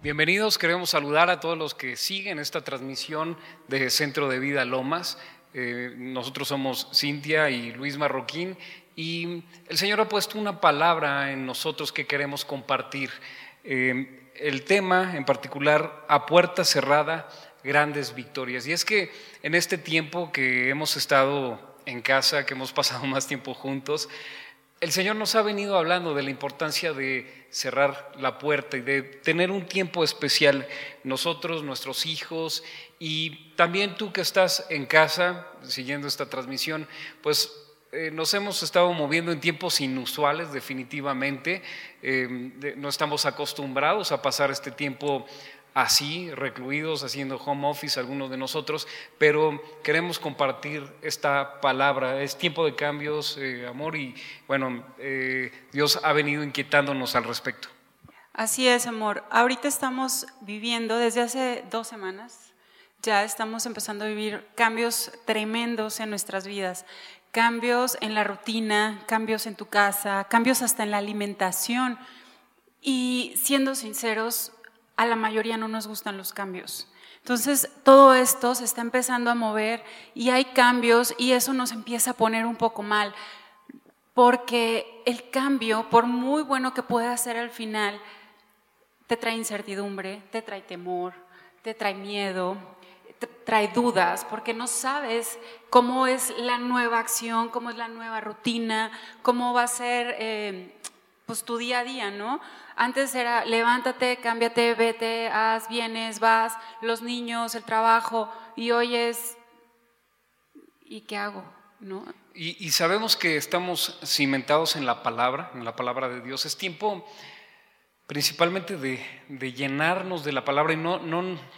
Bienvenidos, queremos saludar a todos los que siguen esta transmisión de Centro de Vida Lomas. Eh, nosotros somos Cintia y Luis Marroquín y el Señor ha puesto una palabra en nosotros que queremos compartir. Eh, el tema en particular, a puerta cerrada, grandes victorias. Y es que en este tiempo que hemos estado en casa, que hemos pasado más tiempo juntos, el Señor nos ha venido hablando de la importancia de cerrar la puerta y de tener un tiempo especial nosotros, nuestros hijos y también tú que estás en casa siguiendo esta transmisión, pues eh, nos hemos estado moviendo en tiempos inusuales definitivamente, eh, no estamos acostumbrados a pasar este tiempo así, recluidos, haciendo home office algunos de nosotros, pero queremos compartir esta palabra. Es tiempo de cambios, eh, amor, y bueno, eh, Dios ha venido inquietándonos al respecto. Así es, amor. Ahorita estamos viviendo desde hace dos semanas, ya estamos empezando a vivir cambios tremendos en nuestras vidas. Cambios en la rutina, cambios en tu casa, cambios hasta en la alimentación. Y siendo sinceros, a la mayoría no nos gustan los cambios. Entonces, todo esto se está empezando a mover y hay cambios y eso nos empieza a poner un poco mal, porque el cambio, por muy bueno que pueda ser al final, te trae incertidumbre, te trae temor, te trae miedo, te trae dudas, porque no sabes cómo es la nueva acción, cómo es la nueva rutina, cómo va a ser eh, pues, tu día a día, ¿no? Antes era levántate, cámbiate, vete, haz, vienes, vas, los niños, el trabajo, y hoy es, ¿y qué hago? ¿No? Y, sabemos que estamos cimentados en la palabra, en la palabra de Dios. Es tiempo principalmente de, llenarnos de la palabra y no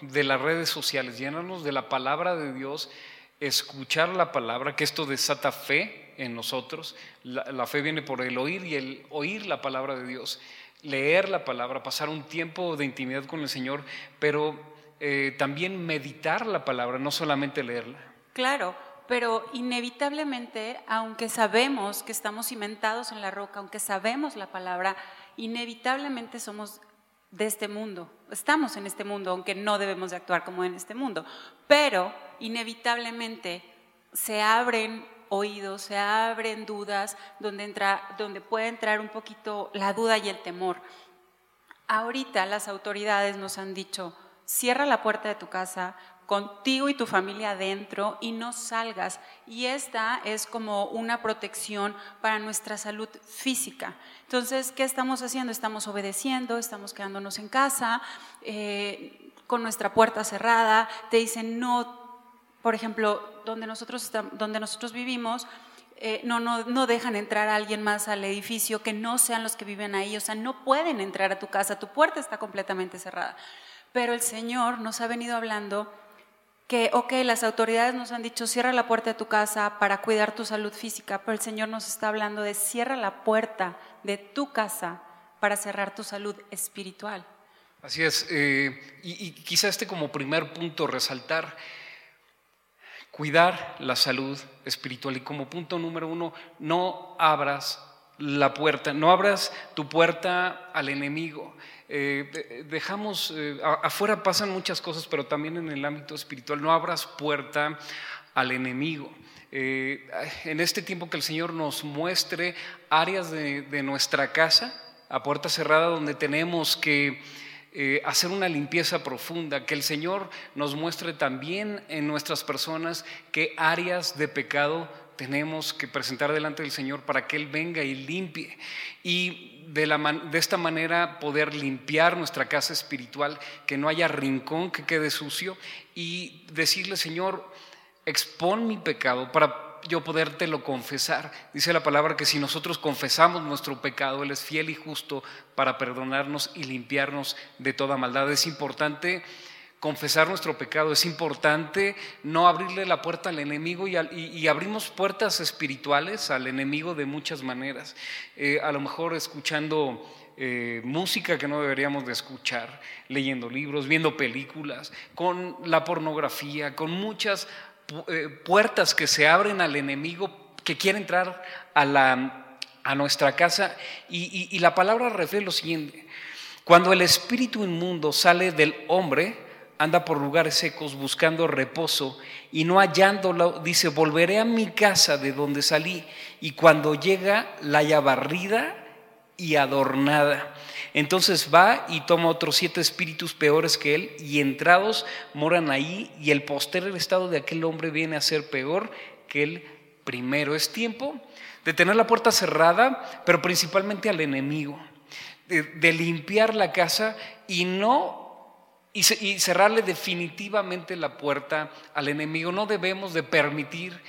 de las redes sociales, llenarnos de la palabra de Dios, escuchar la palabra, que esto desata fe en nosotros. La, fe viene por el oír y el oír la palabra de Dios leer la palabra, pasar un tiempo de intimidad con el Señor, pero eh, también meditar la palabra, no solamente leerla. Claro, pero inevitablemente, aunque sabemos que estamos cimentados en la roca, aunque sabemos la palabra, inevitablemente somos de este mundo. Estamos en este mundo, aunque no debemos de actuar como en este mundo, pero inevitablemente se abren oídos, se abren dudas, donde, entra, donde puede entrar un poquito la duda y el temor. Ahorita las autoridades nos han dicho, cierra la puerta de tu casa, contigo y tu familia adentro y no salgas. Y esta es como una protección para nuestra salud física. Entonces, ¿qué estamos haciendo? Estamos obedeciendo, estamos quedándonos en casa, eh, con nuestra puerta cerrada. Te dicen, no por ejemplo, donde nosotros, donde nosotros vivimos, eh, no, no, no, dejan entrar a alguien más al edificio que no sean los que viven ahí, o sea, no pueden entrar a tu casa, tu puerta está completamente cerrada. Pero el Señor nos ha venido hablando que, ok, las autoridades nos han dicho, cierra la puerta de tu casa para cuidar tu salud física, pero el Señor nos está hablando de cierra la puerta de tu casa para cerrar tu salud espiritual. Así es, eh, y, y este como primer punto resaltar cuidar la salud espiritual. Y como punto número uno, no abras la puerta, no abras tu puerta al enemigo. Eh, dejamos, eh, afuera pasan muchas cosas, pero también en el ámbito espiritual, no abras puerta al enemigo. Eh, en este tiempo que el Señor nos muestre áreas de nuestra casa a puerta cerrada donde tenemos que eh, hacer una limpieza profunda, que el Señor nos muestre también en nuestras personas qué áreas de pecado tenemos que presentar delante del Señor para que Él venga y limpie. Y de, de esta manera poder limpiar nuestra casa espiritual, que no haya rincón que quede sucio y decirle, Señor, expón mi pecado para yo podértelo confesar. Dice la palabra que si nosotros confesamos nuestro pecado, Él es fiel y justo para perdonarnos y limpiarnos de toda maldad. Es importante confesar nuestro pecado, es importante no abrirle la puerta al enemigo y, abrimos puertas espirituales al enemigo de muchas maneras. Eh, a lo mejor escuchando... Eh, música que no deberíamos de escuchar, leyendo libros, viendo películas, con la pornografía, con muchas puertas que se abren al enemigo que quiere entrar a, la, a nuestra casa. Y, la palabra refiere lo siguiente. Cuando el espíritu inmundo sale del hombre, anda por lugares secos buscando reposo y no hallándolo, dice, volveré a mi casa de donde salí y cuando llega la haya barrida y adornada. Entonces va y toma otros siete espíritus peores que él y entrados moran ahí y el posterior estado de aquel hombre viene a ser peor que el primero. Es tiempo de tener la puerta cerrada, pero principalmente al enemigo, de, limpiar la casa y no y, cerrarle definitivamente la puerta al enemigo. No debemos de permitir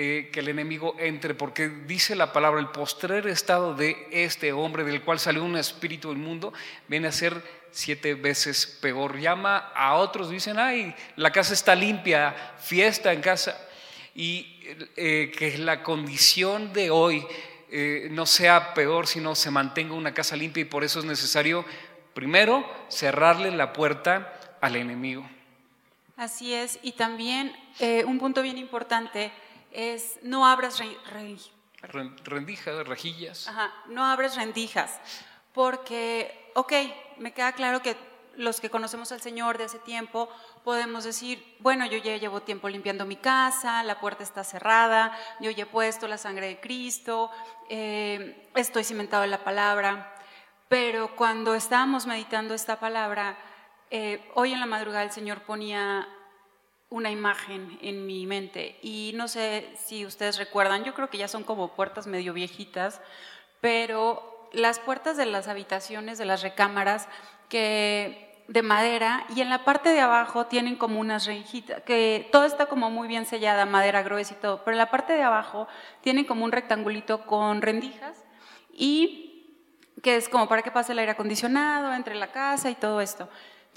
eh, que el enemigo entre, porque dice la palabra, el postrer estado de este hombre del cual salió un espíritu inmundo, viene a ser siete veces peor. Llama a otros, dicen, ay, la casa está limpia, fiesta en casa. Y eh, que la condición de hoy eh, no sea peor, sino se mantenga una casa limpia y por eso es necesario, primero, cerrarle la puerta al enemigo. Así es, y también un punto bien importante, es no abras rendijas, rejillas. Ajá, no abres rendijas, porque, ok, me queda claro que los que conocemos al Señor de hace tiempo podemos decir, bueno, yo ya llevo tiempo limpiando mi casa, la puerta está cerrada, yo ya he puesto la sangre de Cristo, eh, estoy cimentado en la palabra, pero cuando estábamos meditando esta palabra, eh, hoy en la madrugada el Señor ponía una imagen en mi mente y no sé si ustedes recuerdan, yo creo que ya son como puertas medio viejitas, pero las puertas de las habitaciones, de las recámaras, que de madera y en la parte de abajo tienen como unas renjitas, que todo está como muy bien sellada, madera gruesa y todo, pero en la parte de abajo tienen como un rectangulito con rendijas y que es como para que pase el aire acondicionado entre la casa y todo esto.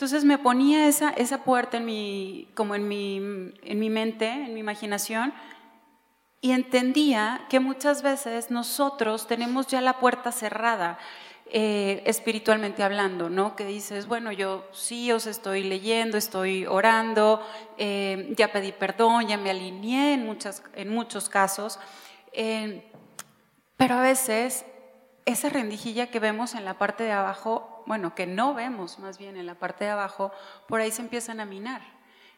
Entonces me ponía esa, esa puerta en mi, como en mi, en mi mente, en mi imaginación, y entendía que muchas veces nosotros tenemos ya la puerta cerrada. Eh, espiritualmente hablando, ¿no? Que dices, bueno, yo sí os estoy leyendo, estoy orando, eh, ya pedí perdón, ya me alineé en, muchas, en muchos casos, eh, pero a veces esa rendijilla que vemos en la parte de abajo, bueno, que no vemos más bien en la parte de abajo, por ahí se empiezan a minar.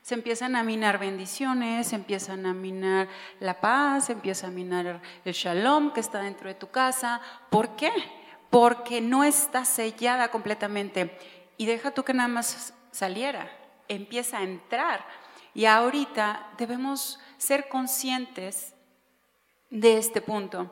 Se empiezan a minar bendiciones, se empiezan a minar la paz, se empieza a minar el shalom que está dentro de tu casa. ¿Por qué? Porque no está sellada completamente. Y deja tú que nada más saliera, empieza a entrar. Y ahorita debemos ser conscientes de este punto.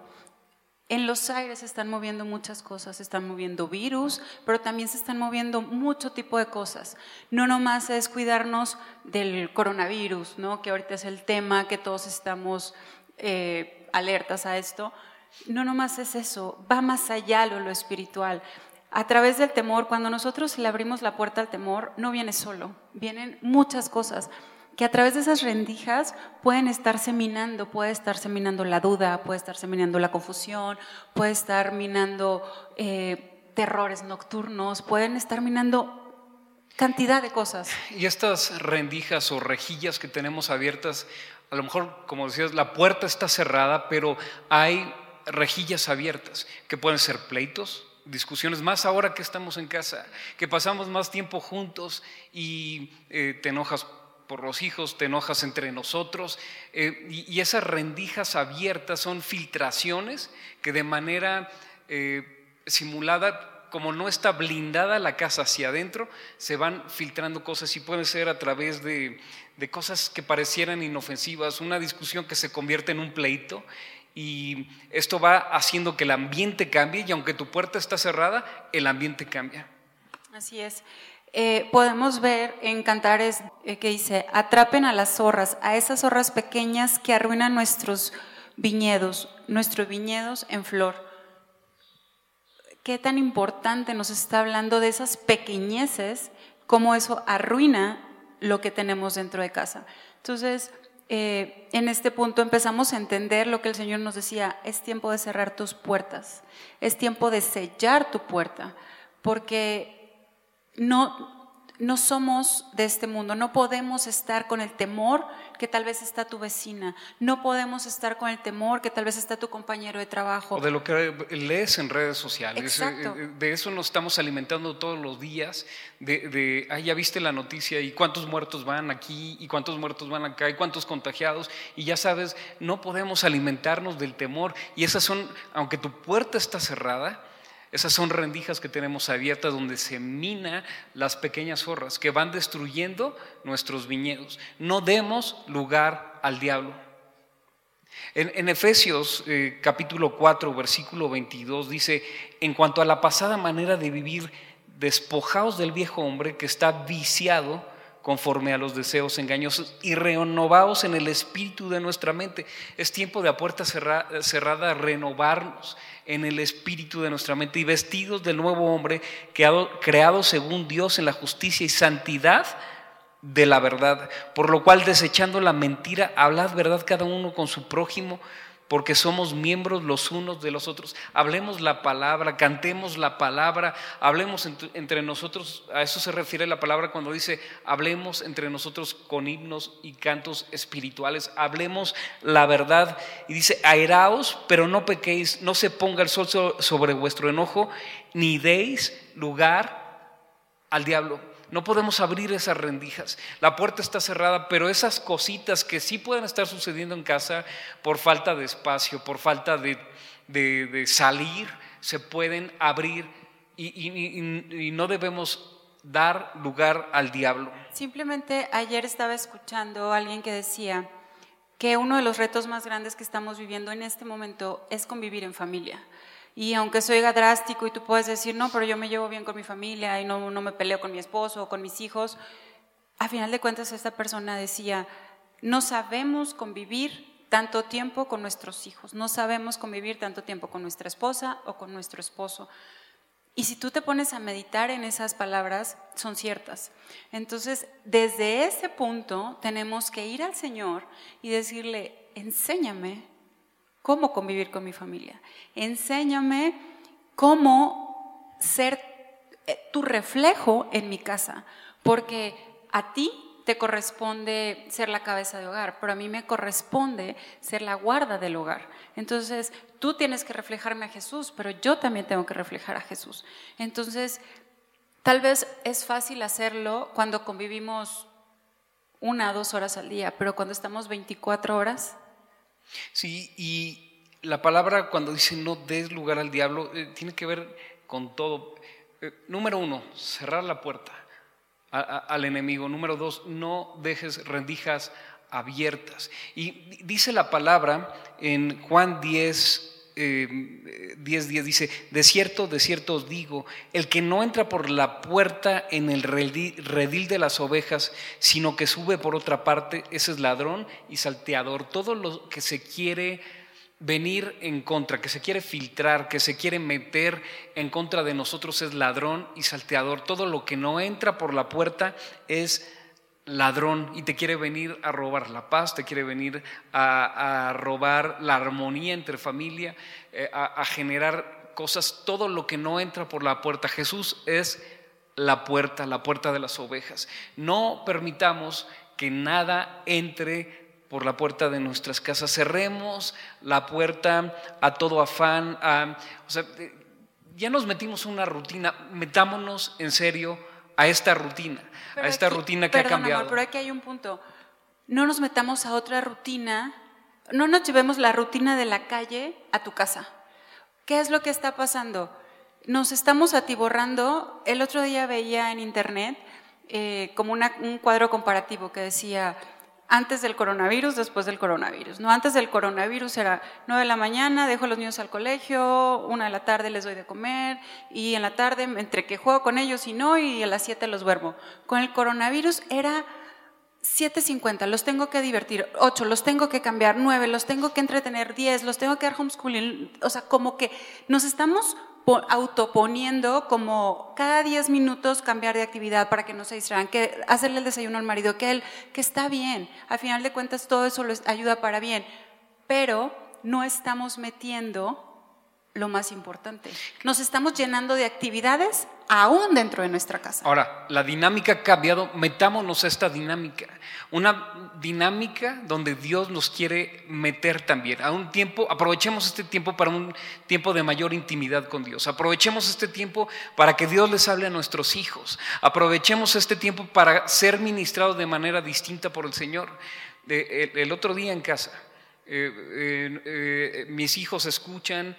En los aires se están moviendo muchas cosas, se están moviendo virus, pero también se están moviendo mucho tipo de cosas. No nomás es cuidarnos del coronavirus, ¿no? que ahorita es el tema, que todos estamos eh, alertas a esto. No nomás es eso, va más allá lo, lo espiritual. A través del temor, cuando nosotros le abrimos la puerta al temor, no viene solo, vienen muchas cosas que a través de esas rendijas pueden estar minando, puede estar minando la duda, puede estar minando la confusión, puede estar minando eh, terrores nocturnos, pueden estar minando cantidad de cosas. Y estas rendijas o rejillas que tenemos abiertas, a lo mejor, como decías, la puerta está cerrada, pero hay rejillas abiertas que pueden ser pleitos, discusiones, más ahora que estamos en casa, que pasamos más tiempo juntos y eh, te enojas por los hijos, te enojas entre nosotros. Eh, y, esas rendijas abiertas son filtraciones que de manera eh, simulada, como no está blindada la casa hacia adentro, se van filtrando cosas y pueden ser a través de, de cosas que parecieran inofensivas, una discusión que se convierte en un pleito y esto va haciendo que el ambiente cambie y aunque tu puerta está cerrada, el ambiente cambia. Así es. Eh, podemos ver en Cantares eh, que dice, atrapen a las zorras, a esas zorras pequeñas que arruinan nuestros viñedos, nuestros viñedos en flor. ¿Qué tan importante nos está hablando de esas pequeñeces, cómo eso arruina lo que tenemos dentro de casa? Entonces, eh, en este punto empezamos a entender lo que el Señor nos decía, es tiempo de cerrar tus puertas, es tiempo de sellar tu puerta, porque no, no somos de este mundo, no podemos estar con el temor que tal vez está tu vecina, no podemos estar con el temor que tal vez está tu compañero de trabajo. O de lo que lees en redes sociales. Eh, eh, de eso nos estamos alimentando todos los días, de, de ah, ya viste la noticia y cuántos muertos van aquí y cuántos muertos van acá y cuántos contagiados. Y ya sabes, no podemos alimentarnos del temor. Y esas son, aunque tu puerta está cerrada, esas son rendijas que tenemos abiertas donde se mina las pequeñas zorras que van destruyendo nuestros viñedos. No demos lugar al diablo. En, Efesios eh, capítulo 4, versículo 22 dice, en cuanto a la pasada manera de vivir, despojaos del viejo hombre que está viciado conforme a los deseos engañosos y renovaos en el espíritu de nuestra mente. Es tiempo de a puerta cerrada, renovarnos en el espíritu de nuestra mente y vestidos del nuevo hombre creado según Dios en la justicia y santidad de la verdad, por lo cual desechando la mentira, hablad verdad cada uno con su prójimo, porque somos miembros los unos de los otros. Hablemos la palabra, cantemos la palabra, hablemos entre nosotros, a eso se refiere la palabra cuando dice, hablemos entre nosotros con himnos y cantos espirituales, hablemos la verdad. Y dice, airaos, pero no pequéis, no se ponga el sol sobre vuestro enojo, ni deis lugar al diablo. No podemos abrir esas rendijas. La puerta está cerrada, pero esas cositas que sí pueden estar sucediendo en casa por falta de espacio, por falta de, salir, se pueden abrir y, no debemos dar lugar al diablo. Simplemente ayer estaba escuchando a alguien que decía que uno de los retos más grandes que estamos viviendo en este momento es convivir en familia. Y aunque oiga drástico y tú puedes decir, no, pero yo me llevo bien con mi familia y no, no me peleo con mi esposo o con mis hijos, a final de cuentas esta persona decía, no sabemos convivir tanto tiempo con nuestros hijos, no sabemos convivir tanto tiempo con nuestra esposa o con nuestro esposo. Y si tú te pones a meditar en esas palabras, son ciertas. Entonces, desde ese punto tenemos que ir al Señor y decirle, enséñame cómo convivir con mi familia. Enséñame cómo ser eh, tu reflejo en mi casa, porque a ti te corresponde ser la cabeza de hogar, pero a mí me corresponde ser la guarda del hogar. Entonces, tú tienes que reflejarme a Jesús, pero yo también tengo que reflejar a Jesús. Entonces, tal vez es fácil hacerlo cuando convivimos una o dos horas al día, pero cuando estamos 24 horas, Sí, y la palabra cuando dice no des lugar al diablo, eh, tiene que ver con todo. Eh, número uno, cerrar la puerta al enemigo. Número dos, no dejes rendijas abiertas. Y dice la palabra en Juan 10, 10, 10 dice, de cierto, de cierto os digo, el que no entra por la puerta en el redil de las ovejas, sino que sube por otra parte, ese es ladrón y salteador. Todo lo que se quiere venir en contra, que se quiere filtrar, que se quiere meter en contra de nosotros es ladrón y salteador. Todo lo que no entra por la puerta es ladrón y te quiere venir a robar la paz, te quiere venir a, robar la armonía entre familia, eh, a, generar cosas, todo lo que no entra por la puerta. Jesús es la puerta, la puerta de las ovejas. No permitamos que nada entre por la puerta de nuestras casas. Cerremos la puerta a todo afán. o sea, ya nos metimos una rutina, metámonos en serio a esta rutina a esta rutina que ha cambiado. pero aquí hay un punto. No nos metamos a otra rutina, no nos llevemos la rutina de la calle a tu casa. ¿Qué es lo que está pasando? Nos estamos atiborrando. El otro día veía en internet eh, como un cuadro comparativo que decía antes del coronavirus, después del coronavirus. No, antes del coronavirus era 9 de la mañana, dejo a los niños al colegio, una de la tarde les doy de comer y en la tarde entre que juego con ellos y no y a las 7 los duermo. Con el coronavirus era 7.50, los tengo que divertir, 8, los tengo que cambiar, 9, los tengo que entretener, 10, los tengo que dar homeschooling. O sea, como que nos estamos autoponiendo como cada 10 minutos cambiar de actividad para que no se distraigan, que hacerle el desayuno al marido, que él, que está bien. Al final de cuentas todo eso les ayuda para bien, pero no estamos metiendo lo más importante. Nos estamos llenando de actividades aún dentro de nuestra casa. Ahora, la dinámica ha cambiado, metámonos a esta dinámica, una dinámica donde Dios nos quiere meter también. A un tiempo, aprovechemos este tiempo para un tiempo de mayor intimidad con Dios. Aprovechemos este tiempo para que Dios les hable a nuestros hijos. Aprovechemos este tiempo para ser ministrados de manera distinta por el Señor. El, otro día en casa, eh, eh, mis hijos escuchan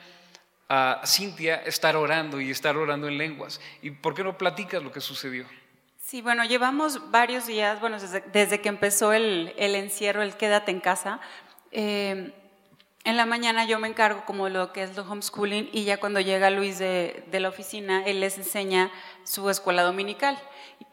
a Cintia estar orando y estar orando en lenguas. ¿Y por qué no platicas lo que sucedió? Sí, bueno, llevamos varios días, bueno, desde, que empezó el, encierro, el quédate en casa. Eh, en la mañana yo me encargo como lo que es lo homeschooling y ya cuando llega Luis de, la oficina, él les enseña su escuela dominical,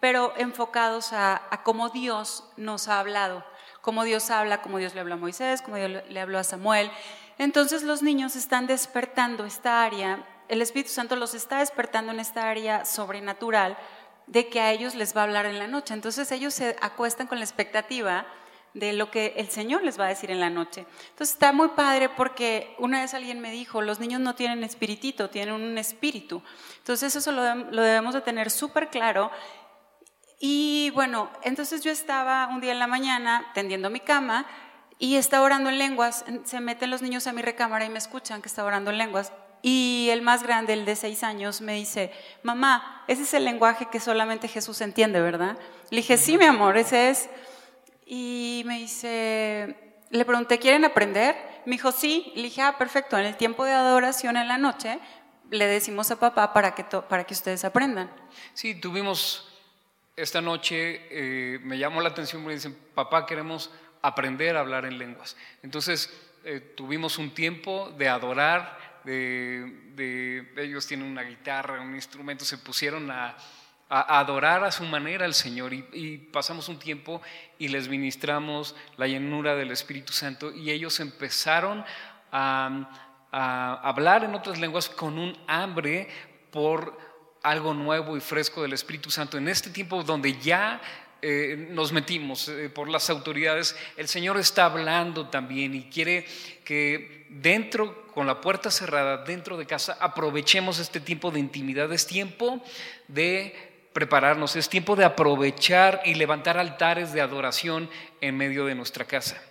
pero enfocados a, a cómo Dios nos ha hablado, cómo Dios habla, cómo Dios le habló a Moisés, cómo Dios le habló a Samuel. Entonces los niños están despertando esta área, el Espíritu Santo los está despertando en esta área sobrenatural de que a ellos les va a hablar en la noche. Entonces ellos se acuestan con la expectativa de lo que el Señor les va a decir en la noche. Entonces está muy padre porque una vez alguien me dijo, los niños no tienen espiritito, tienen un espíritu. Entonces eso lo, lo debemos de tener súper claro. Y bueno, entonces yo estaba un día en la mañana tendiendo mi cama y está orando en lenguas. Se meten los niños a mi recámara y me escuchan que está orando en lenguas. Y el más grande, el de seis años, me dice, mamá, ese es el lenguaje que solamente Jesús entiende, ¿verdad? Le dije, sí, mi amor, ese es. Y me dice, le pregunté, ¿quieren aprender? Me dijo, sí. Le dije, ah, perfecto, en el tiempo de adoración en la noche, le decimos a papá para que, para que ustedes aprendan. Sí, tuvimos esta noche, eh, me llamó la atención, me dicen, papá, queremos aprender a hablar en lenguas. Entonces eh, tuvimos un tiempo de adorar, de, ellos tienen una guitarra, un instrumento, se pusieron a, adorar a su manera al Señor y, pasamos un tiempo y les ministramos la llenura del Espíritu Santo y ellos empezaron a, a hablar en otras lenguas con un hambre por algo nuevo y fresco del Espíritu Santo en este tiempo donde ya eh, nos metimos eh, por las autoridades, el Señor está hablando también y quiere que dentro, con la puerta cerrada, dentro de casa, aprovechemos este tiempo de intimidad. Es tiempo de prepararnos, es tiempo de aprovechar y levantar altares de adoración en medio de nuestra casa.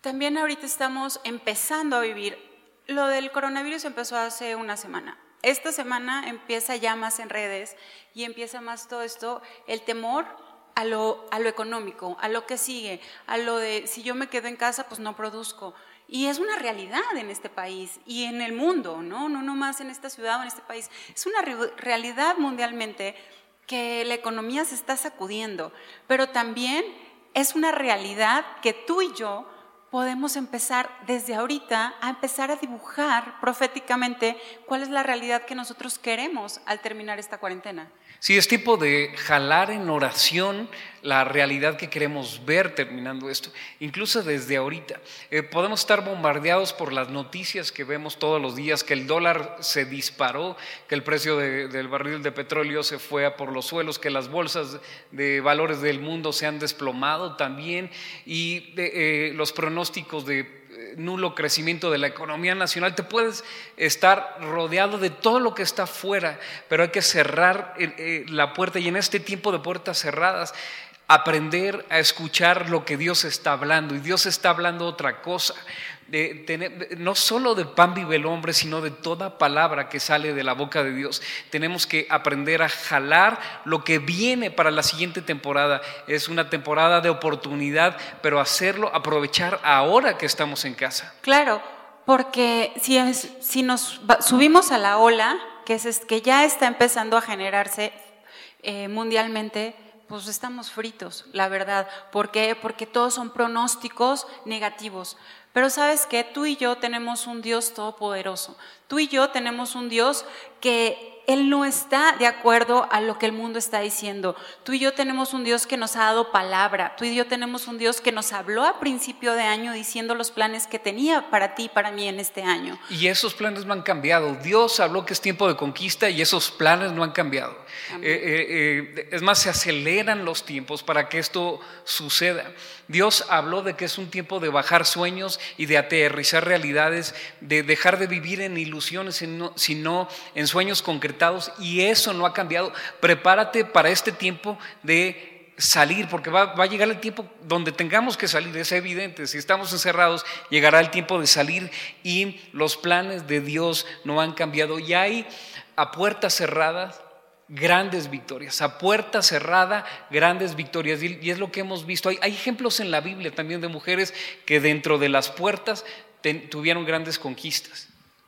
También ahorita estamos empezando a vivir. Lo del coronavirus empezó hace una semana. Esta semana empieza ya más en redes y empieza más todo esto, el temor a lo, a lo económico, a lo que sigue, a lo de si yo me quedo en casa, pues no produzco. Y es una realidad en este país y en el mundo, ¿no? No nomás en esta ciudad o en este país. Es una realidad mundialmente que la economía se está sacudiendo, pero también es una realidad que tú y yo podemos empezar desde ahorita a empezar a dibujar proféticamente cuál es la realidad que nosotros queremos al terminar esta cuarentena. Sí, es tipo de jalar en oración la realidad que queremos ver terminando esto, incluso desde ahorita. Eh, podemos estar bombardeados por las noticias que vemos todos los días, que el dólar se disparó, que el precio del barril de petróleo se fue a por los suelos, que las bolsas de valores del mundo se han desplomado también y eh, los pronósticos de nulo crecimiento de la economía nacional, te puedes estar rodeado de todo lo que está afuera, pero hay que cerrar eh, eh, la puerta y en este tiempo de puertas cerradas aprender a escuchar lo que Dios está hablando y Dios está hablando otra cosa no solo de pan vive el hombre, sino de toda palabra que sale de la boca de Dios. Tenemos que aprender a jalar lo que viene para la siguiente temporada. Es una temporada de oportunidad, pero hacerlo, aprovechar ahora que estamos en casa. Claro, porque si, si nos subimos a la ola, que, es, que ya está empezando a generarse eh, mundialmente, pues estamos fritos, la verdad. ¿Por qué? Porque todos son pronósticos negativos. Pero sabes que tú y yo tenemos un Dios todopoderoso. Tú y yo tenemos un Dios que Él no está de acuerdo a lo que el mundo está diciendo. Tú y yo tenemos un Dios que nos ha dado palabra. Tú y yo tenemos un Dios que nos habló a principio de año diciendo los planes que tenía para ti y para mí en este año. Y esos planes no han cambiado. Dios habló que es tiempo de conquista y esos planes no han cambiado. Eh, eh, eh, es más, se aceleran los tiempos para que esto suceda. Dios habló de que es un tiempo de bajar sueños y de aterrizar realidades, de dejar de vivir en ilusiones, sino en sueños concretos y eso no ha cambiado. Prepárate para este tiempo de salir, porque va, va, a llegar el tiempo donde tengamos que salir, es evidente, si estamos encerrados, llegará el tiempo de salir y los planes de Dios no han cambiado. Y hay a puertas cerradas grandes victorias, a puerta cerrada, grandes victorias. Y es lo que hemos visto. Hay, ejemplos en la Biblia también de mujeres que dentro de las puertas tuvieron grandes conquistas.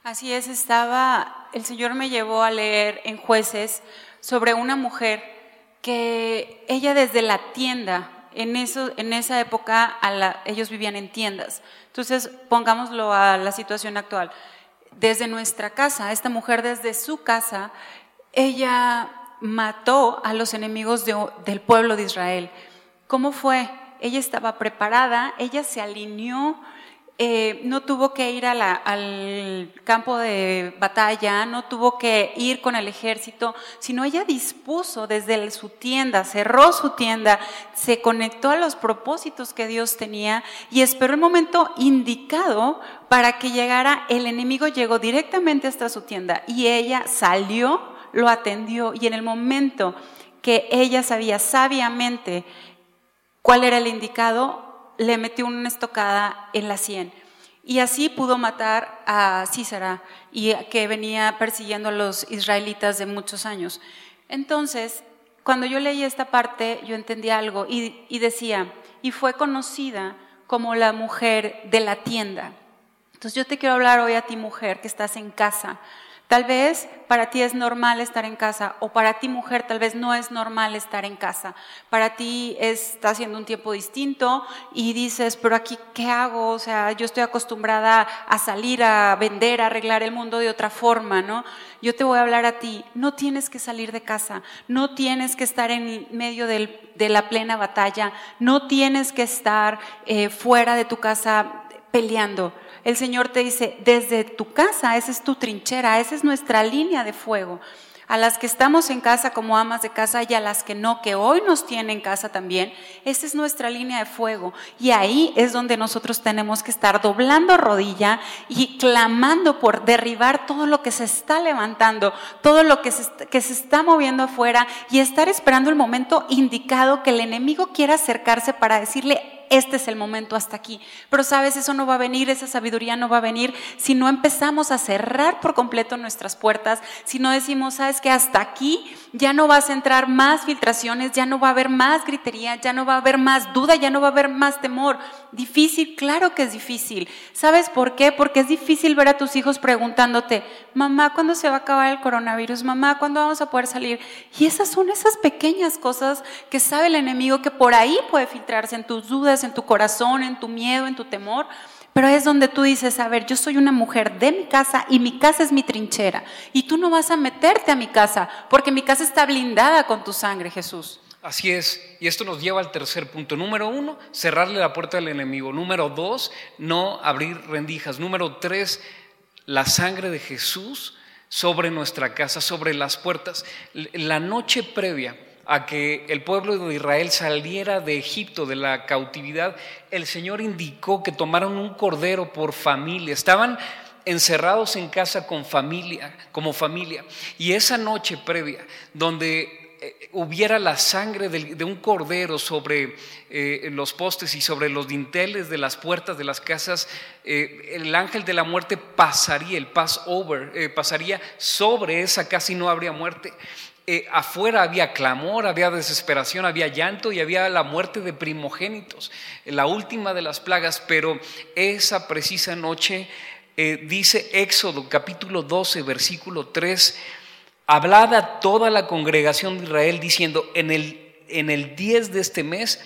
Así es, estaba, el Señor me llevó a leer en jueces sobre una mujer que ella desde la tienda, en, eso, en esa época ellos vivían en tiendas. Entonces, pongámoslo a la situación actual. Desde nuestra casa, esta mujer desde su casa ella mató a los enemigos del pueblo de Israel. ¿Cómo fue? Ella estaba preparada, ella se alineó eh, no tuvo que ir al campo de batalla, no tuvo que ir con el ejército, sino ella dispuso desde su tienda, cerró su tienda, se conectó a los propósitos que Dios tenía y esperó el momento indicado para que llegara, el enemigo llegó directamente hasta su tienda y ella salió, lo atendió y en el momento que ella sabía sabiamente cuál era el indicado, le metió una estocada en la sien. Y así pudo matar a Císara, y que venía persiguiendo a los israelitas de muchos años. Entonces, cuando yo leí esta parte, yo entendí algo y, y decía, y fue conocida como la mujer de la tienda. Entonces yo te quiero hablar hoy a ti mujer que estás en casa, Tal vez para ti es normal estar en casa o para ti mujer tal vez no es normal estar en casa. Para ti está siendo un tiempo distinto y dices, pero aquí ¿qué hago? O sea, yo estoy acostumbrada a salir a vender, a arreglar el mundo de otra forma, ¿no? Yo te voy a hablar a ti, no tienes que salir de casa, no tienes que estar en medio de la plena batalla, no tienes que estar eh, fuera de tu casa peleando el Señor te dice, desde tu casa, esa es tu trinchera, esa es nuestra línea de fuego. A las que estamos en casa como amas de casa y a las que no, que hoy nos tienen en casa también, esa es nuestra línea de fuego. Y ahí es donde nosotros tenemos que estar doblando rodilla y clamando por derribar todo lo que se está levantando, todo lo que se, que se está moviendo afuera y estar esperando el momento indicado que el enemigo quiera acercarse para decirle, este es el momento hasta aquí. Pero sabes, eso no va a venir, esa sabiduría no va a venir si no empezamos a cerrar por completo nuestras puertas, si no decimos, sabes que hasta aquí ya no vas a entrar más filtraciones, ya no va a haber más gritería, ya no va a haber más duda, ya no va a haber más temor. Difícil, claro que es difícil. ¿Sabes por qué? Porque es difícil ver a tus hijos preguntándote, mamá, ¿cuándo se va a acabar el coronavirus? Mamá, ¿cuándo vamos a poder salir? Y esas son esas pequeñas cosas que sabe el enemigo que por ahí puede filtrarse en tus en tu corazón, en tu miedo, en tu temor. Pero es donde tú dices, a ver, yo soy una mujer de mi casa y mi casa es mi trinchera. Y tú no vas a meterte a mi casa porque mi casa está blindada con tu sangre, Jesús. Así es, y esto nos lleva al tercer punto. Número uno, cerrarle la puerta al enemigo. Número dos, no abrir rendijas. Número tres, la sangre de Jesús sobre nuestra casa, sobre las puertas. La noche previa a que el pueblo de Israel saliera de Egipto, de la cautividad, el Señor indicó que tomaron un cordero por familia. Estaban encerrados en casa con familia, como familia. Y esa noche previa, donde eh, hubiera la sangre de, un cordero sobre eh, los postes y sobre los dinteles de las puertas de las casas, eh, el ángel de la muerte pasaría, el Passover, pasaría sobre esa casa y no habría muerte. Eh, afuera había clamor, había desesperación, había llanto y había la muerte de primogénitos, la última de las plagas, pero esa precisa noche, eh, dice Éxodo capítulo 12, versículo 3, hablad a toda la congregación de Israel diciendo, en el, en el 10 de este mes,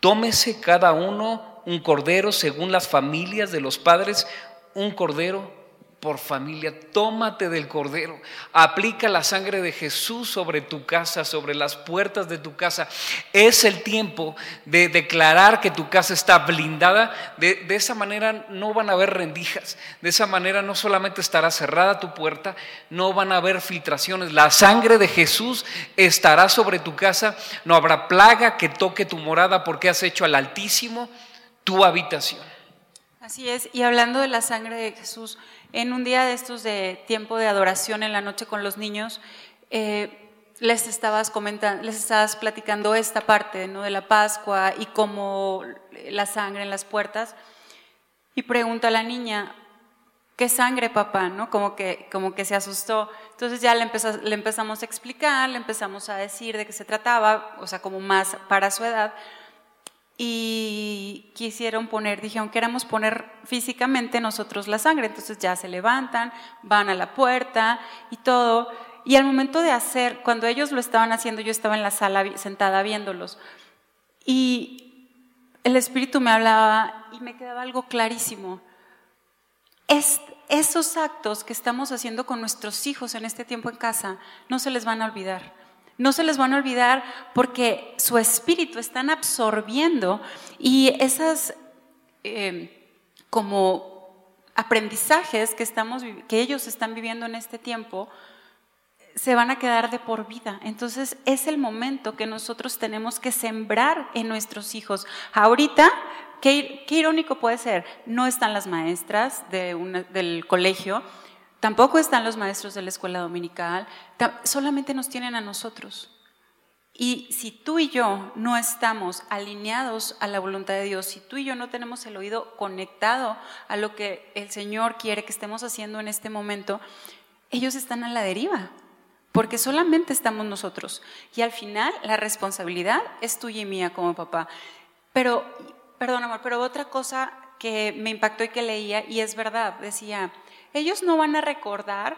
tómese cada uno un cordero según las familias de los padres, un cordero por familia, tómate del cordero, aplica la sangre de Jesús sobre tu casa, sobre las puertas de tu casa. Es el tiempo de declarar que tu casa está blindada. De, esa manera no van a haber rendijas, de esa manera no solamente estará cerrada tu puerta, no van a haber filtraciones. La sangre de Jesús estará sobre tu casa, no habrá plaga que toque tu morada porque has hecho al Altísimo tu habitación. Así es, y hablando de la sangre de Jesús, En un día de estos de tiempo de adoración en la noche con los niños, eh, les estabas comentando, les estabas platicando esta parte ¿no? de la Pascua y cómo la sangre en las puertas. Y pregunta a la niña, ¿qué sangre, papá? ¿No? Como que, como que se asustó. Entonces ya le, le empezamos a explicar, le empezamos a decir de qué se trataba, o sea, como más para su edad y quisieron poner, dijeron, queremos poner físicamente nosotros la sangre, entonces ya se levantan, van a la puerta y todo, y al momento de hacer, cuando ellos lo estaban haciendo, yo estaba en la sala sentada viéndolos, y el Espíritu me hablaba y me quedaba algo clarísimo. Es, esos actos que estamos haciendo con nuestros hijos en este tiempo en casa, no se les van a olvidar no se les van a olvidar porque su espíritu están absorbiendo y esas em, como aprendizajes que, estamos, que ellos están viviendo en este tiempo se van a quedar de por vida. Entonces es el momento que nosotros tenemos que sembrar en nuestros hijos. Ahorita, qué, irónico puede ser, no están las maestras del colegio, Tampoco están los maestros de la escuela dominical, solamente nos tienen a nosotros. Y si tú y yo no estamos alineados a la voluntad de Dios, si tú y yo no tenemos el oído conectado a lo que el Señor quiere que estemos haciendo en este momento, ellos están a la deriva, porque solamente estamos nosotros. Y al final la responsabilidad es tuya y mía como papá. Pero, perdón amor, pero otra cosa que me impactó y que leía, y es verdad, decía, ellos no van a recordar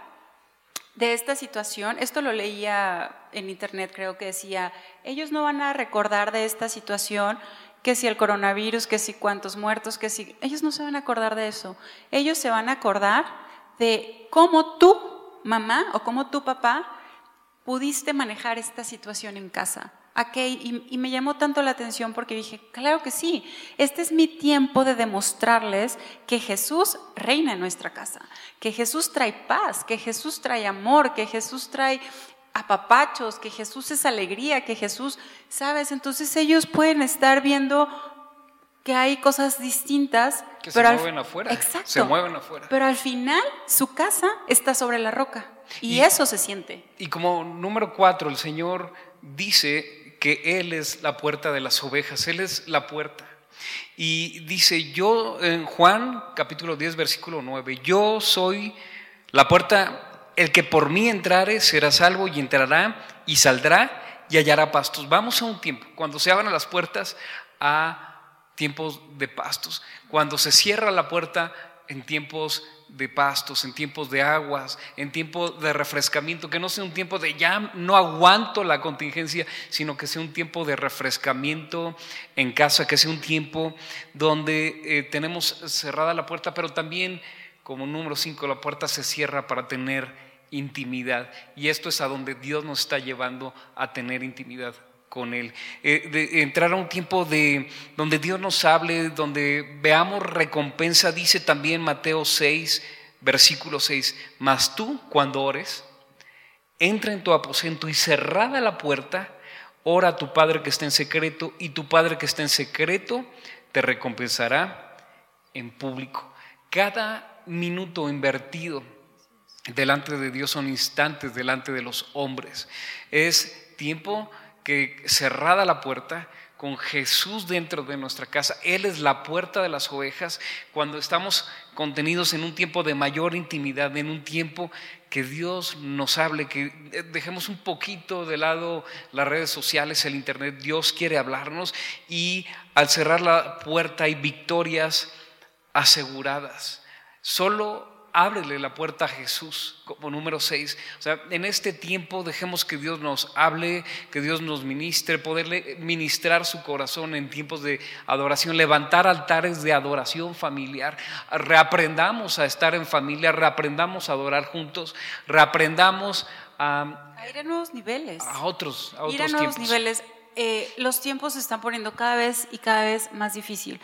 de esta situación, esto lo leía en internet, creo que decía, ellos no van a recordar de esta situación que si el coronavirus, que si cuántos muertos, que si... Ellos no se van a acordar de eso. Ellos se van a acordar de cómo tú, mamá, o cómo tú, papá, pudiste manejar esta situación en casa y, me llamó tanto la atención porque dije, claro que sí, este es mi tiempo de demostrarles que Jesús reina en nuestra casa, que Jesús trae paz, que Jesús trae amor, que Jesús trae apapachos, que Jesús es alegría, que Jesús, ¿sabes? Entonces ellos pueden estar viendo que hay cosas distintas. Que se mueven afuera. Exacto. Se mueven afuera. Pero al final su casa está sobre la roca y eso se siente. Y como número cuatro, el Señor dice que Él es la puerta de las ovejas, Él es la puerta. Y dice, yo en Juan capítulo 10, versículo 9, yo soy la puerta, el que por mí entrare será salvo y entrará y saldrá y hallará pastos. Vamos a un tiempo, cuando se abran las puertas a tiempos de pastos, cuando se cierra la puerta en tiempos de pastos, en tiempos de aguas, en tiempos de refrescamiento, que no sea un tiempo de ya no aguanto la contingencia, sino que sea un tiempo de refrescamiento en casa, que sea un tiempo donde eh, tenemos cerrada la puerta, pero también como número cinco, la puerta se cierra para tener intimidad. Y esto es a donde Dios nos está llevando a tener intimidad con Él. Eh, de entrar a un tiempo de, donde Dios nos hable, donde veamos recompensa, dice también Mateo 6, versículo 6, mas tú cuando ores, entra en tu aposento y cerrada la puerta, ora a tu Padre que está en secreto y tu Padre que está en secreto te recompensará en público. Cada minuto invertido delante de Dios son instantes delante de los hombres. Es tiempo que cerrada la puerta, con Jesús dentro de nuestra casa, Él es la puerta de las ovejas, cuando estamos contenidos en un tiempo de mayor intimidad, en un tiempo que Dios nos hable, que dejemos un poquito de lado las redes sociales, el Internet, Dios quiere hablarnos y al cerrar la puerta hay victorias aseguradas. Solo ábrele la puerta a Jesús como número seis. O sea, en este tiempo dejemos que Dios nos hable, que Dios nos ministre, poderle ministrar su corazón en tiempos de adoración, levantar altares de adoración familiar. Reaprendamos a estar en familia, reaprendamos a adorar juntos, reaprendamos a, ir a nuevos niveles. A otros, a otros ir a nuevos niveles. Eh, los tiempos se están poniendo cada vez y cada vez más difícil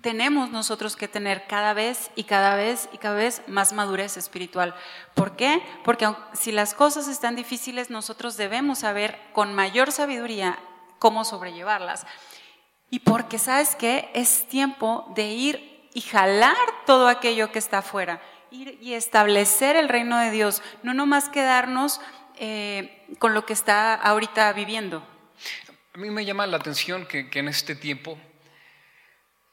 tenemos nosotros que tener cada vez y cada vez y cada vez más madurez espiritual. ¿Por qué? Porque si las cosas están difíciles, nosotros debemos saber con mayor sabiduría cómo sobrellevarlas. Y porque sabes que es tiempo de ir y jalar todo aquello que está afuera y establecer el reino de Dios, no nomás quedarnos eh, con lo que está ahorita viviendo. A mí me llama la atención que, en este tiempo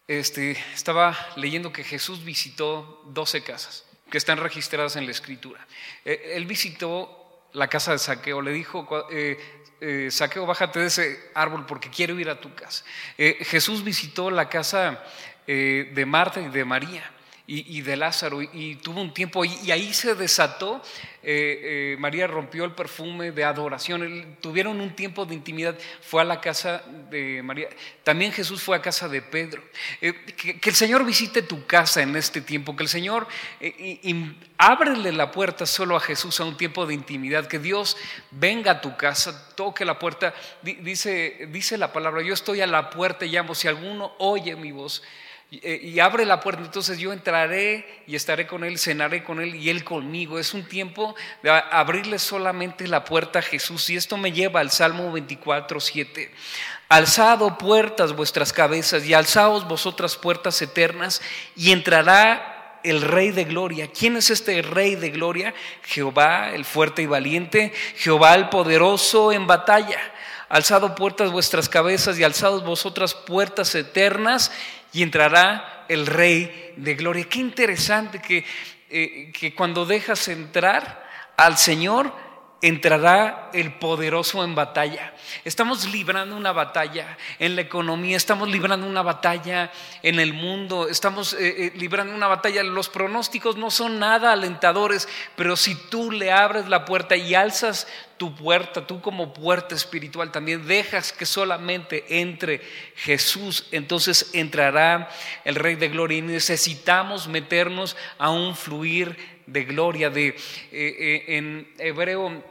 este, estaba leyendo que Jesús visitó 12 casas que están registradas en la escritura. Eh, él visitó la casa de Saqueo, le dijo, eh, eh, Saqueo, bájate de ese árbol porque quiero ir a tu casa. Jesús visitó la casa de Marta y de María y, de Lázaro y, tuvo un tiempo y, ahí se desató, eh, eh, María rompió el perfume de adoración, tuvieron un tiempo de intimidad, fue a la casa de María, también Jesús fue a casa de Pedro. Eh, que, el Señor visite tu casa en este tiempo, que el Señor ábrele la puerta solo a Jesús a un tiempo de intimidad, que Dios venga a tu casa, toque la puerta, dice, dice la palabra, yo estoy a la puerta y llamo, si alguno oye mi voz, eh, y abre la puerta, entonces yo entraré y estaré con Él, cenaré con Él y Él conmigo. Es un tiempo de abrirle solamente la puerta a Jesús. Y esto me lleva al Salmo 24, 7. Alzado puertas vuestras cabezas y alzaos vosotras puertas eternas y entrará el Rey de Gloria. ¿Quién es este Rey de Gloria? Jehová, el fuerte y valiente, Jehová el poderoso en batalla. Alzado puertas vuestras cabezas y alzados vosotras puertas eternas y entrará el Rey de Gloria. Qué interesante que, eh, que cuando dejas entrar al Señor, entrará el poderoso en batalla. Estamos librando una batalla en la economía, estamos librando una batalla en el mundo, estamos eh, eh, librando una batalla. Los pronósticos no son nada alentadores, pero si tú le abres la puerta y alzas tu puerta, tú como puerta espiritual también dejas que solamente entre Jesús, entonces entrará el Rey de Gloria y necesitamos meternos a un fluir de gloria. De, eh, en hebreo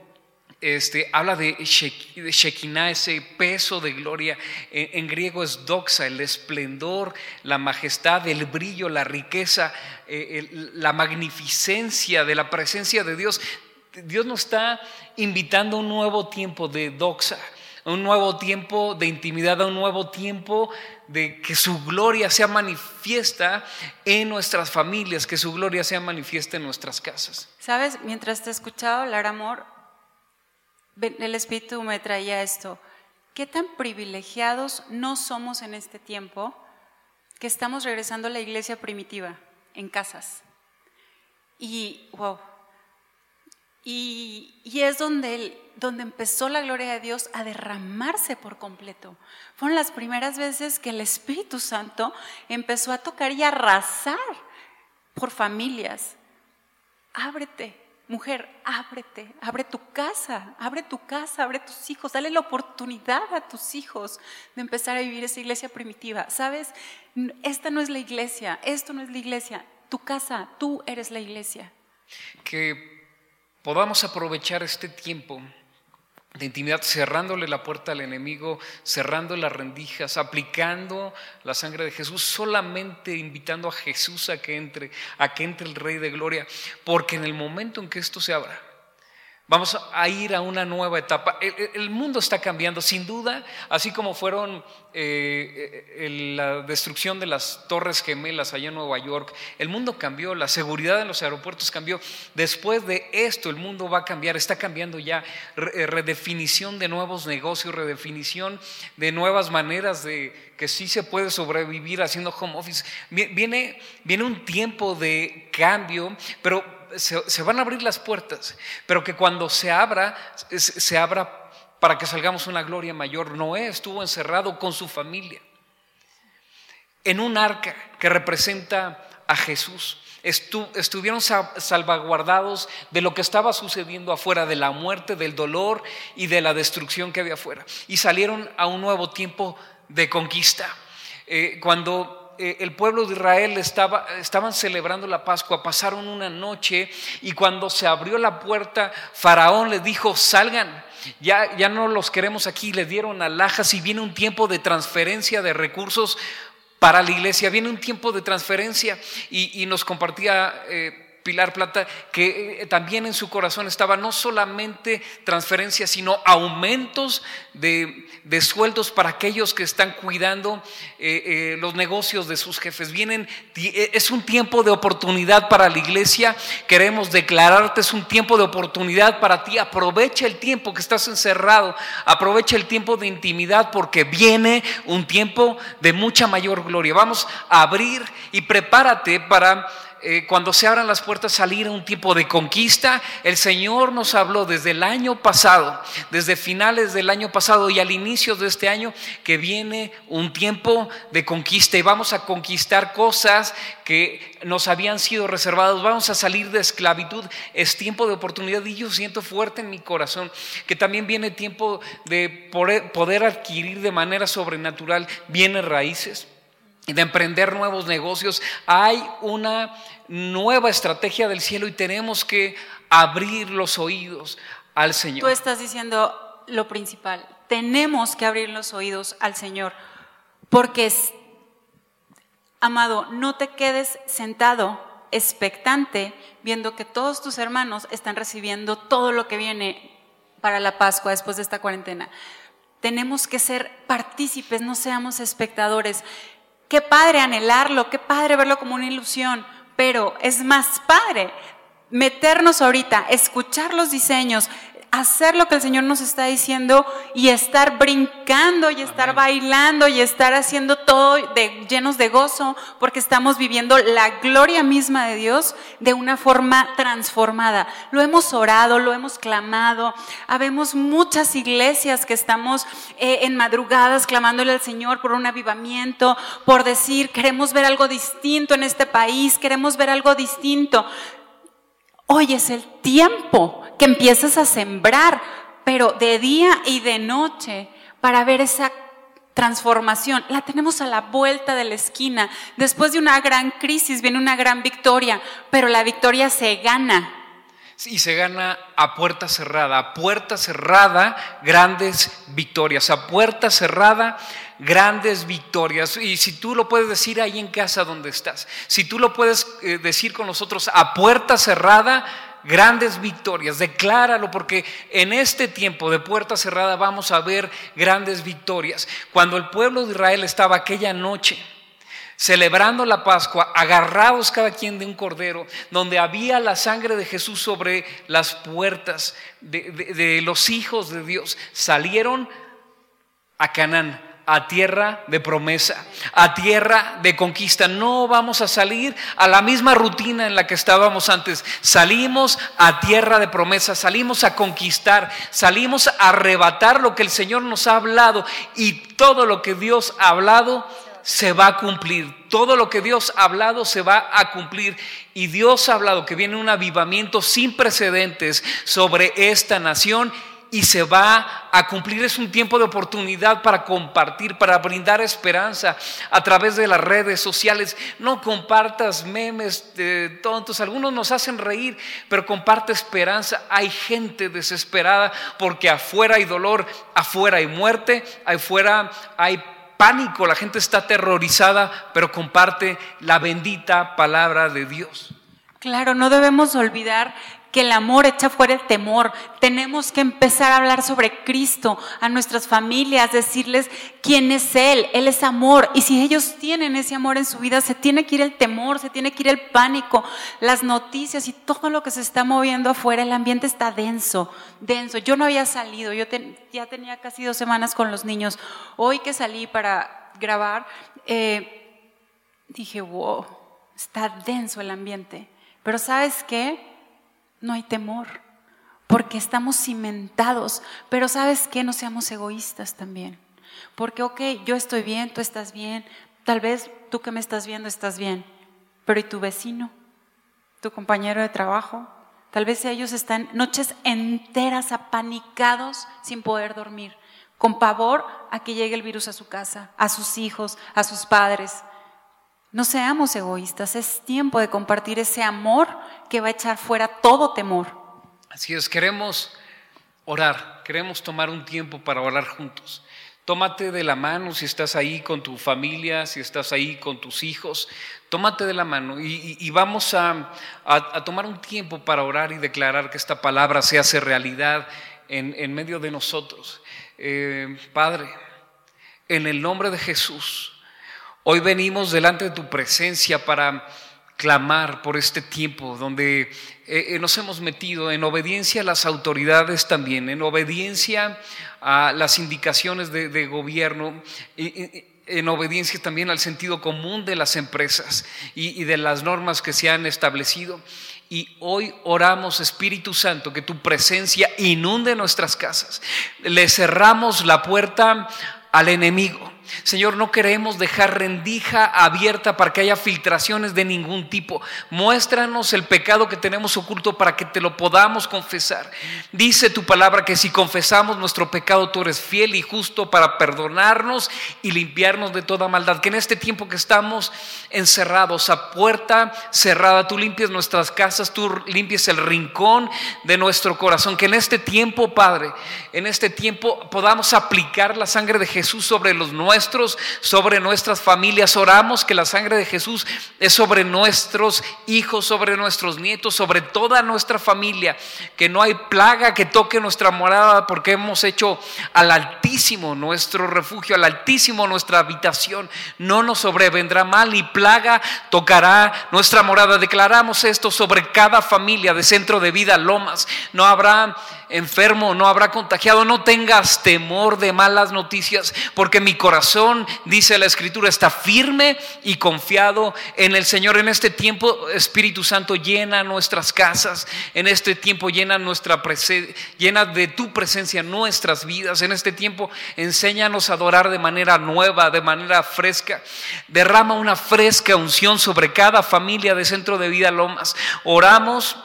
este, habla de, Shekinah, ese peso de gloria. En, griego es doxa, el esplendor, la majestad, el brillo, la riqueza, eh, la magnificencia de la presencia de Dios. Dios nos está invitando a un nuevo tiempo de doxa, un nuevo tiempo de intimidad, a un nuevo tiempo de que su gloria sea manifiesta en nuestras familias, que su gloria sea manifiesta en nuestras casas. Sabes, mientras te he escuchado hablar amor, el Espíritu me traía esto. ¿Qué tan privilegiados no somos en este tiempo que estamos regresando a la iglesia primitiva en casas? Y, wow. Y, es donde, donde empezó la gloria de Dios a derramarse por completo. Fueron las primeras veces que el Espíritu Santo empezó a tocar y a arrasar por familias. Ábrete, Mujer, ábrete, abre tu casa, abre tu casa, abre tus hijos, dale la oportunidad a tus hijos de empezar a vivir esa iglesia primitiva. ¿Sabes? Esta no es la iglesia, esto no es la iglesia, tu casa, tú eres la iglesia. Que podamos aprovechar este tiempo de intimidad, cerrándole la puerta al enemigo, cerrando las rendijas, aplicando la sangre de Jesús, solamente invitando a Jesús a que entre, a que entre el Rey de Gloria, porque en el momento en que esto se abra, Vamos a ir a una nueva etapa. El, mundo está cambiando, sin duda, así como fueron eh, la destrucción de las torres gemelas allá en Nueva York. El mundo cambió, la seguridad en los aeropuertos cambió. Después de esto, el mundo va a cambiar, está cambiando ya. Eh, redefinición de nuevos negocios, redefinición de nuevas maneras de que sí se puede sobrevivir haciendo home office. Viene, viene un tiempo de cambio, pero se, van a abrir las puertas, pero que cuando se abra, se abra para que salgamos una gloria mayor. Noé estuvo encerrado con su familia en un arca que representa a Jesús. estuvieron salvaguardados de lo que estaba sucediendo afuera, de la muerte, del dolor y de la destrucción que había afuera. Y salieron a un nuevo tiempo de conquista. Eh, cuando eh, el pueblo de Israel estaba, estaban celebrando la Pascua, pasaron una noche y cuando se abrió la puerta, Faraón le dijo, salgan, ya, ya no los queremos aquí, le dieron alhajas y viene un tiempo de transferencia de recursos para la iglesia, viene un tiempo de transferencia y, nos compartía... Eh, Pilar Plata, que eh, también en su corazón estaba no solamente transferencias, sino aumentos de, sueldos para aquellos que están cuidando eh, eh, los negocios de sus jefes. Vienen, es un tiempo de oportunidad para la iglesia. Queremos declararte, es un tiempo de oportunidad para ti. Aprovecha el tiempo que estás encerrado, aprovecha el tiempo de intimidad porque viene un tiempo de mucha mayor gloria. Vamos a abrir y prepárate para eh, cuando se abran las puertas salir un tiempo de conquista. El Señor nos habló desde el año pasado, desde finales del año pasado y al inicio de este año, que viene un tiempo de conquista y vamos a conquistar cosas que nos habían sido reservadas. Vamos a salir de esclavitud. Es tiempo de oportunidad y yo siento fuerte en mi corazón que también viene tiempo de poder adquirir de manera sobrenatural bienes raíces de emprender nuevos negocios. Hay una nueva estrategia del cielo y tenemos que abrir los oídos al Señor. Tú estás diciendo lo principal. Tenemos que abrir los oídos al Señor porque, amado, no te quedes sentado expectante viendo que todos tus hermanos están recibiendo todo lo que viene para la Pascua después de esta cuarentena. Tenemos que ser partícipes, no seamos espectadores. Qué padre anhelarlo, qué padre verlo como una ilusión, pero es más padre meternos ahorita, escuchar los diseños, hacer lo que el Señor nos está diciendo y estar brincando y estar bailando y estar haciendo todo de, llenos de gozo porque estamos viviendo la gloria misma de Dios de una forma transformada. Lo hemos orado, lo hemos clamado. Habemos muchas iglesias que estamos eh, en madrugadas clamándole al Señor por un avivamiento, por decir, queremos ver algo distinto en este país, queremos ver algo distinto. Hoy es el tiempo que empiezas a sembrar, pero de día y de noche, para ver esa transformación. La tenemos a la vuelta de la esquina. Después de una gran crisis viene una gran victoria, pero la victoria se gana. Y se gana a puerta cerrada, a puerta cerrada, grandes victorias, a puerta cerrada, grandes victorias. Y si tú lo puedes decir ahí en casa donde estás, si tú lo puedes eh, decir con nosotros a puerta cerrada, grandes victorias. Decláralo porque en este tiempo de puerta cerrada vamos a ver grandes victorias. Cuando el pueblo de Israel estaba aquella noche celebrando la Pascua, agarrados cada quien de un cordero, donde había la sangre de Jesús sobre las puertas de, de los hijos de Dios, salieron a Canaán a tierra de promesa, a tierra de conquista. No vamos a salir a la misma rutina en la que estábamos antes. Salimos a tierra de promesa, salimos a conquistar, salimos a arrebatar lo que el Señor nos ha hablado y todo lo que Dios ha hablado se va a cumplir. Todo lo que Dios ha hablado se va a cumplir. Y Dios ha hablado que viene un avivamiento sin precedentes sobre esta nación y se va a cumplir. Es un tiempo de oportunidad para compartir, para brindar esperanza a través de las redes sociales. No compartas memes de tontos, algunos nos hacen reír, pero comparte esperanza. Hay gente desesperada porque afuera hay dolor, afuera hay muerte, afuera hay pánico, la gente está aterrorizada, pero comparte la bendita palabra de Dios. Claro, no debemos olvidar que el amor echa fuera el temor. Tenemos que empezar a hablar sobre Cristo a nuestras familias, decirles quién es Él. Él es amor. Y si ellos tienen ese amor en su vida, se tiene que ir el temor, se tiene que ir el pánico, las noticias y todo lo que se está moviendo afuera. El ambiente está denso, denso. Yo no había salido, yo ya tenía casi dos semanas con los niños. Hoy que salí para grabar, eh, dije, wow, está denso el ambiente. Pero ¿sabes qué? No hay temor, porque estamos cimentados. Pero sabes que no seamos egoístas también. Porque, ok, yo estoy bien, tú estás bien, tal vez tú que me estás viendo estás bien, pero ¿y tu vecino? ¿Tu compañero de trabajo? Tal vez ellos están noches enteras apanicados sin poder dormir, con pavor a que llegue el virus a su casa, a sus hijos, a sus padres. No seamos egoístas, es tiempo de compartir ese amor que va a echar fuera todo temor. Así es, queremos orar, queremos tomar un tiempo para orar juntos. Tómate de la mano si estás ahí con tu familia, si estás ahí con tus hijos. Tómate de la mano y, vamos a, tomar un tiempo para orar y declarar que esta palabra se hace realidad en, medio de nosotros. Eh, Padre, en el nombre de Jesús, hoy venimos delante de tu presencia para clamar por este tiempo donde eh, eh, nos hemos metido en obediencia a las autoridades también, en obediencia a las indicaciones de, gobierno. en obediencia también al sentido común de las empresas y, y de las normas que se han establecido. Y hoy oramos, Espíritu Santo, que tu presencia inunde nuestras casas. Le cerramos la puerta al enemigo. Señor, no queremos dejar rendija abierta para que haya filtraciones de ningún tipo. Muéstranos el pecado que tenemos oculto para que te lo podamos confesar. Dice tu palabra que si confesamos nuestro pecado, tú eres fiel y justo para perdonarnos y limpiarnos de toda maldad. Que en este tiempo que estamos encerrados, a puerta cerrada, tú limpies nuestras casas, tú limpies el rincón de nuestro corazón. Que en este tiempo, Padre, en este tiempo podamos aplicar la sangre de Jesús sobre los nuestros sobre nuestras familias. Oramos que la sangre de Jesús es sobre nuestros hijos, sobre nuestros nietos, sobre toda nuestra familia. Que no hay plaga que toque nuestra morada porque hemos hecho al Altísimo nuestro refugio, al Altísimo nuestra habitación. No nos sobrevendrá mal y plaga tocará nuestra morada. Declaramos esto sobre cada familia de centro de vida Lomas. No habrá enfermo, no habrá contagiado. No tengas temor de malas noticias porque mi corazón dice la Escritura, está firme y confiado en el Señor. En este tiempo, Espíritu Santo, llena nuestras casas. En este tiempo, llena nuestra llena de tu presencia nuestras vidas. En este tiempo, enséñanos a adorar de manera nueva, de manera fresca. Derrama una fresca unción sobre cada familia de Centro de Vida Lomas. Oramos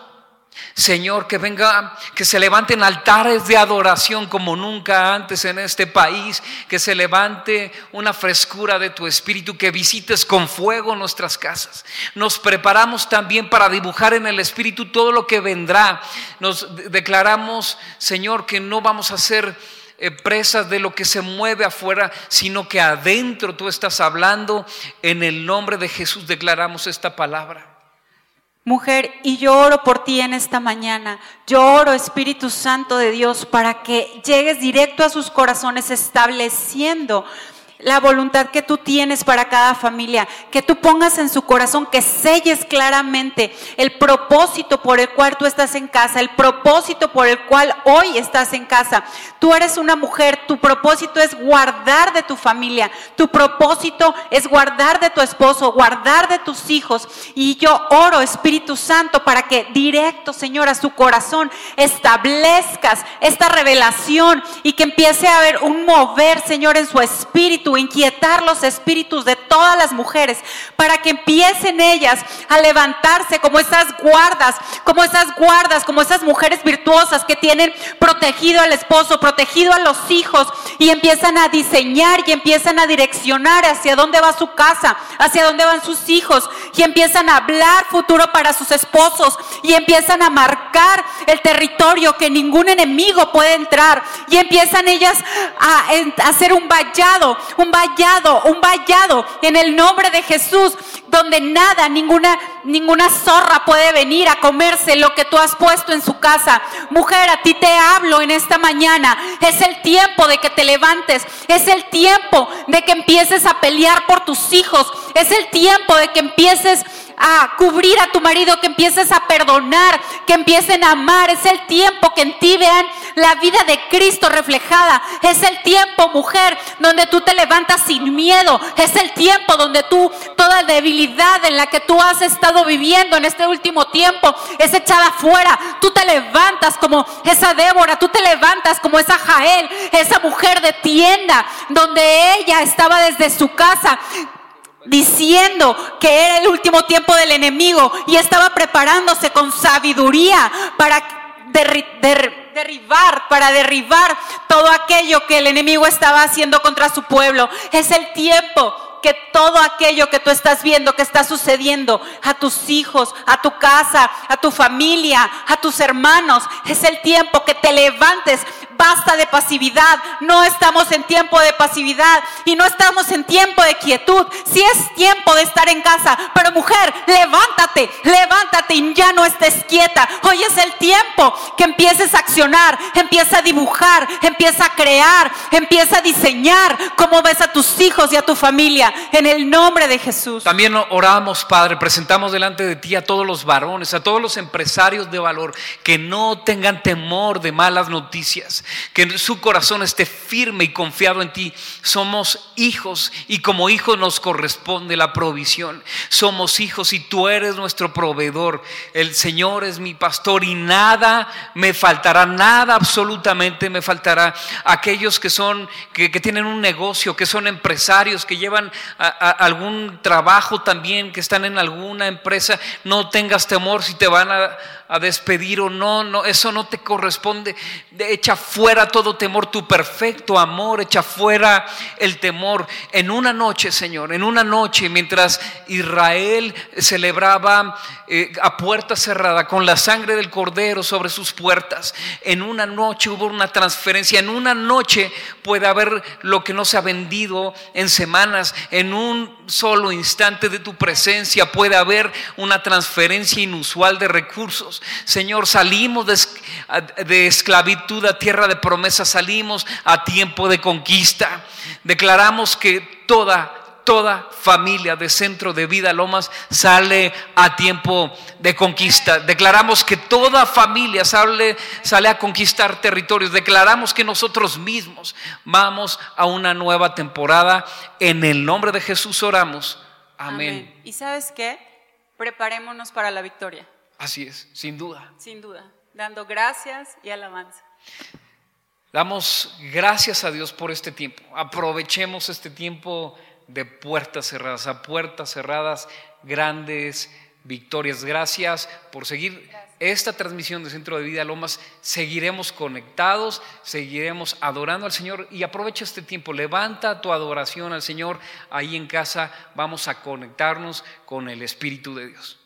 Señor, que venga, que se levanten altares de adoración como nunca antes en este país, que se levante una frescura de tu espíritu, que visites con fuego nuestras casas. Nos preparamos también para dibujar en el espíritu todo lo que vendrá. Nos declaramos, Señor, que no vamos a ser eh, presas de lo que se mueve afuera, sino que adentro tú estás hablando. En el nombre de Jesús declaramos esta palabra. Mujer, y yo oro por ti en esta mañana. Yo oro, Espíritu Santo de Dios, para que llegues directo a sus corazones estableciendo la voluntad que tú tienes para cada familia, que tú pongas en su corazón, que selles claramente el propósito por el cual tú estás en casa, el propósito por el cual hoy estás en casa. Tú eres una mujer, tu propósito es guardar de tu familia, tu propósito es guardar de tu esposo, guardar de tus hijos. Y yo oro, Espíritu Santo, para que directo, Señor, a su corazón establezcas esta revelación y que empiece a haber un mover, Señor, en su espíritu inquietar los espíritus de todas las mujeres, para que empiecen ellas a levantarse como esas guardas, como esas guardas, como esas mujeres virtuosas que tienen protegido al esposo, protegido a los hijos, y empiezan a diseñar y empiezan a direccionar hacia dónde va su casa, hacia dónde van sus hijos, y empiezan a hablar futuro para sus esposos, y empiezan a marcar el territorio que ningún enemigo puede entrar, y empiezan ellas a, hacer un vallado, un vallado, un vallado en el nombre de Jesús, donde nada, ninguna, ninguna zorra puede venir a comerse lo que tú has puesto en su casa. Mujer, a ti te hablo en esta mañana. Es el tiempo de que te levantes. Es el tiempo de que empieces a pelear por tus hijos. Es el tiempo de que empieces a cubrir a tu marido, que empieces a perdonar, que empiecen a amar. Es el tiempo que en ti vean la vida de Cristo reflejada. Es el tiempo, mujer, donde tú te levantas sin miedo. Es el tiempo donde tú, toda debilidad en la que tú has estado viviendo en este último tiempo, es echada fuera. Tú te levantas como esa Débora, tú te levantas como esa Jael, esa mujer de tienda, donde ella estaba desde su casa diciendo que era el último tiempo del enemigo y estaba preparándose con sabiduría para derribar, para derribar todo aquello que el enemigo estaba haciendo contra su pueblo. Es el tiempo que todo aquello que tú estás viendo que está sucediendo a tus hijos, a tu casa, a tu familia, a tus hermanos, es el tiempo que te levantes Basta de pasividad. No estamos en tiempo de pasividad y no estamos en tiempo de quietud. Si es tiempo de estar en casa, pero mujer, levántate, levántate y ya no estés quieta. Hoy es el tiempo que empieces a accionar, empieza a dibujar, empieza a crear, empieza a diseñar cómo ves a tus hijos y a tu familia en el nombre de Jesús. También oramos, Padre, presentamos delante de ti a todos los varones, a todos los empresarios de valor que no tengan temor de malas noticias, que su corazón esté firme y confiado en ti. Somos hijos y como hijos nos corresponde la provisión. Somos hijos y tú eres nuestro proveedor. El Señor es mi pastor y nada me faltará, nada absolutamente me faltará. Aquellos que son, que, tienen un negocio, que son empresarios, que llevan algún trabajo también, que están en alguna empresa, no tengas temor si te van a a despedir o no, no, eso no te corresponde. Echa fuera todo temor, tu perfecto amor, echa fuera el temor. En una noche, Señor, en una noche, mientras Israel celebraba eh, a puerta cerrada con la sangre del cordero sobre sus puertas, en una noche hubo una transferencia, en una noche puede haber lo que no se ha vendido en semanas, en un solo instante de tu presencia puede haber una transferencia inusual de recursos. Señor, salimos de, esclavitud a tierra de promesa, salimos a tiempo de conquista. Declaramos que toda toda familia de Centro de Vida Lomas sale a tiempo de conquista. Declaramos que toda familia sale, sale, a conquistar territorios. Declaramos que nosotros mismos vamos a una nueva temporada. En el nombre de Jesús oramos. Amén. ¿Y sabes qué? Preparémonos para la victoria. Así es, sin duda. Sin duda, dando gracias y alabanza. Damos gracias a Dios por este tiempo. Aprovechemos este tiempo de puertas cerradas, a puertas cerradas, grandes victorias. Gracias por seguir esta transmisión de Centro de Vida Lomas. Seguiremos conectados, seguiremos adorando al Señor y aprovecha este tiempo. Levanta tu adoración al Señor ahí en casa. Vamos a conectarnos con el Espíritu de Dios.